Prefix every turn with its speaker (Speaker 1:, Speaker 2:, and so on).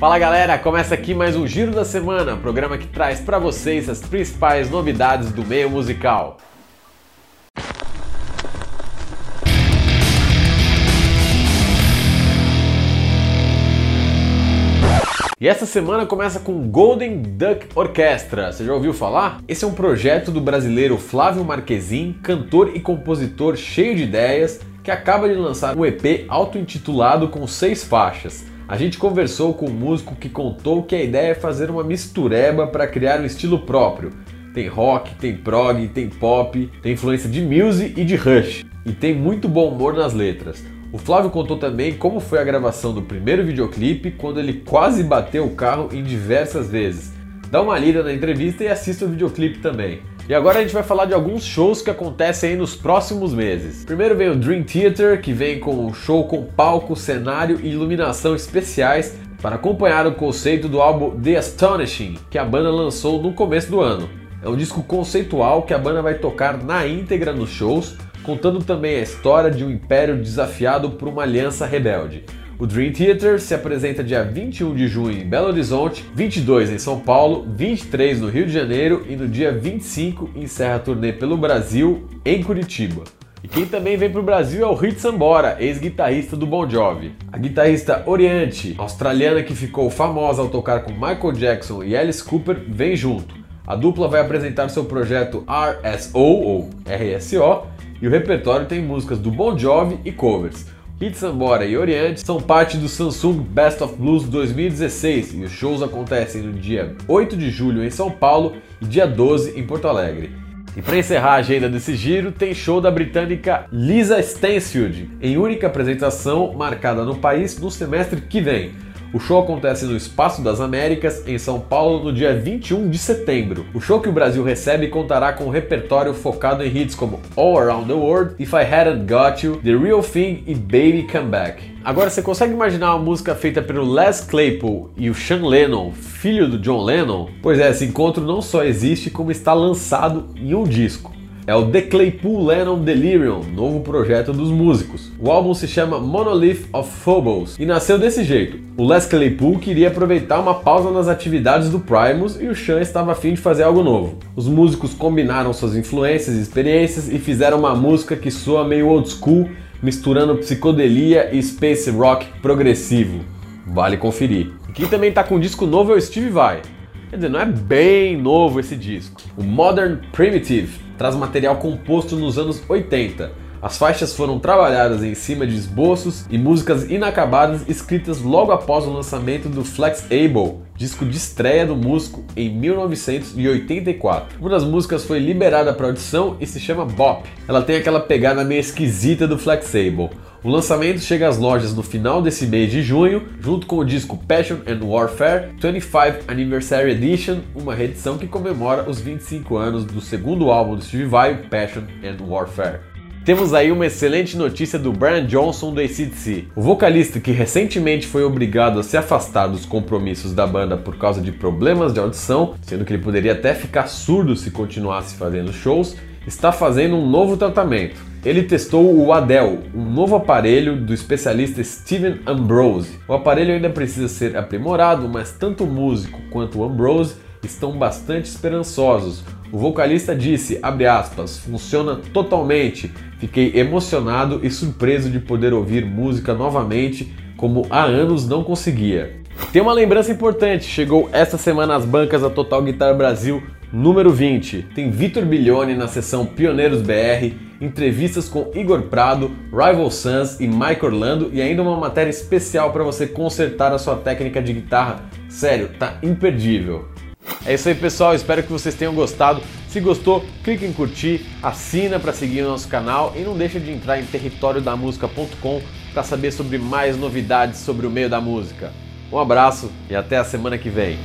Speaker 1: Fala galera, começa aqui mais um Giro da Semana, programa que traz para vocês as principais novidades do meio musical. E essa semana começa com Golden Duck Orchestra. Você já ouviu falar? Esse é um projeto do brasileiro Flávio Marquezin, cantor e compositor cheio de ideias, que acaba de lançar um EP auto-intitulado com seis faixas. A gente conversou com um músico que contou que a ideia é fazer uma mistureba para criar um estilo próprio. Tem rock, tem prog, tem pop, tem influência de Muse e de Rush. E tem muito bom humor nas letras. O Flávio contou também como foi a gravação do primeiro videoclipe, quando ele quase bateu o carro em diversas vezes. Dá uma lida na entrevista e assista o videoclipe também. E agora a gente vai falar de alguns shows que acontecem aí nos próximos meses. Primeiro vem o Dream Theater, que vem com um show com palco, cenário e iluminação especiais para acompanhar o conceito do álbum The Astonishing, que a banda lançou no começo do ano. É um disco conceitual que a banda vai tocar na íntegra nos shows, contando também a história de um império desafiado por uma aliança rebelde. O Dream Theater se apresenta dia 21 de junho em Belo Horizonte, 22 em São Paulo, 23 no Rio de Janeiro e no dia 25 encerra a turnê pelo Brasil em Curitiba. E quem também vem para o Brasil é o Hit Sambora, ex-guitarrista do Bon Jovi. A guitarrista Oriente, australiana que ficou famosa ao tocar com Michael Jackson e Alice Cooper, vem junto. A dupla vai apresentar seu projeto RSO ou RSO e o repertório tem músicas do Bon Jovi e covers. Hit Sambora e Oriente são parte do Samsung Best of Blues 2016 e os shows acontecem no dia 8 de julho em São Paulo e dia 12 em Porto Alegre. E para encerrar a agenda desse giro, tem show da britânica Lisa Stansfield, em única apresentação marcada no país no semestre que vem. O show acontece no Espaço das Américas, em São Paulo, no dia 21 de setembro. O show que o Brasil recebe contará com um repertório focado em hits como All Around the World, If I Hadn't Got You, The Real Thing e Baby Come Back. Agora, você consegue imaginar uma música feita pelo Les Claypool e o Sean Lennon, filho do John Lennon? Pois é, esse encontro não só existe, como está lançado em um disco. É o The Claypool Lennon Delirium, novo projeto dos músicos. O álbum se chama Monolith of Phobos e nasceu desse jeito. O Les Claypool queria aproveitar uma pausa nas atividades do Primus e o Sean estava afim de fazer algo novo. Os músicos combinaram suas influências e experiências e fizeram uma música que soa meio old school, misturando psicodelia e space rock progressivo. Vale conferir. E quem também está com um disco novo é o Steve Vai. Quer dizer, não é bem novo esse disco. O Modern Primitive traz material composto nos anos 80. As faixas foram trabalhadas em cima de esboços e músicas inacabadas escritas logo após o lançamento do Flex Able, disco de estreia do músico em 1984. Uma das músicas foi liberada para audição e se chama Bop. Ela tem aquela pegada meio esquisita do Flex Able. O lançamento chega às lojas no final desse mês de junho, junto com o disco Passion and Warfare 25 Anniversary Edition, uma reedição que comemora os 25 anos do segundo álbum do Steve Vai, Passion and Warfare. Temos aí uma excelente notícia do Brian Johnson do ACDC. O vocalista que recentemente foi obrigado a se afastar dos compromissos da banda por causa de problemas de audição, sendo que ele poderia até ficar surdo se continuasse fazendo shows, está fazendo um novo tratamento. Ele testou o Adel, um novo aparelho do especialista Steven Ambrose. O aparelho ainda precisa ser aprimorado, mas tanto o músico quanto o Ambrose estão bastante esperançosos. O vocalista disse, aspas, funciona totalmente. Fiquei emocionado e surpreso de poder ouvir música novamente como há anos não conseguia. Tem uma lembrança importante, chegou esta semana às bancas a Total Guitar Brasil número 20. Tem Vitor Bilione na sessão Pioneiros BR, entrevistas com Igor Prado, Rival Sons e Mike Orlando e ainda uma matéria especial para você consertar a sua técnica de guitarra. Sério, tá imperdível. É isso aí, pessoal. Espero que vocês tenham gostado. Se gostou, clique em curtir, assina para seguir o nosso canal e não deixe de entrar em territoriodamusica.com para saber sobre mais novidades sobre o meio da música. Um abraço e até a semana que vem.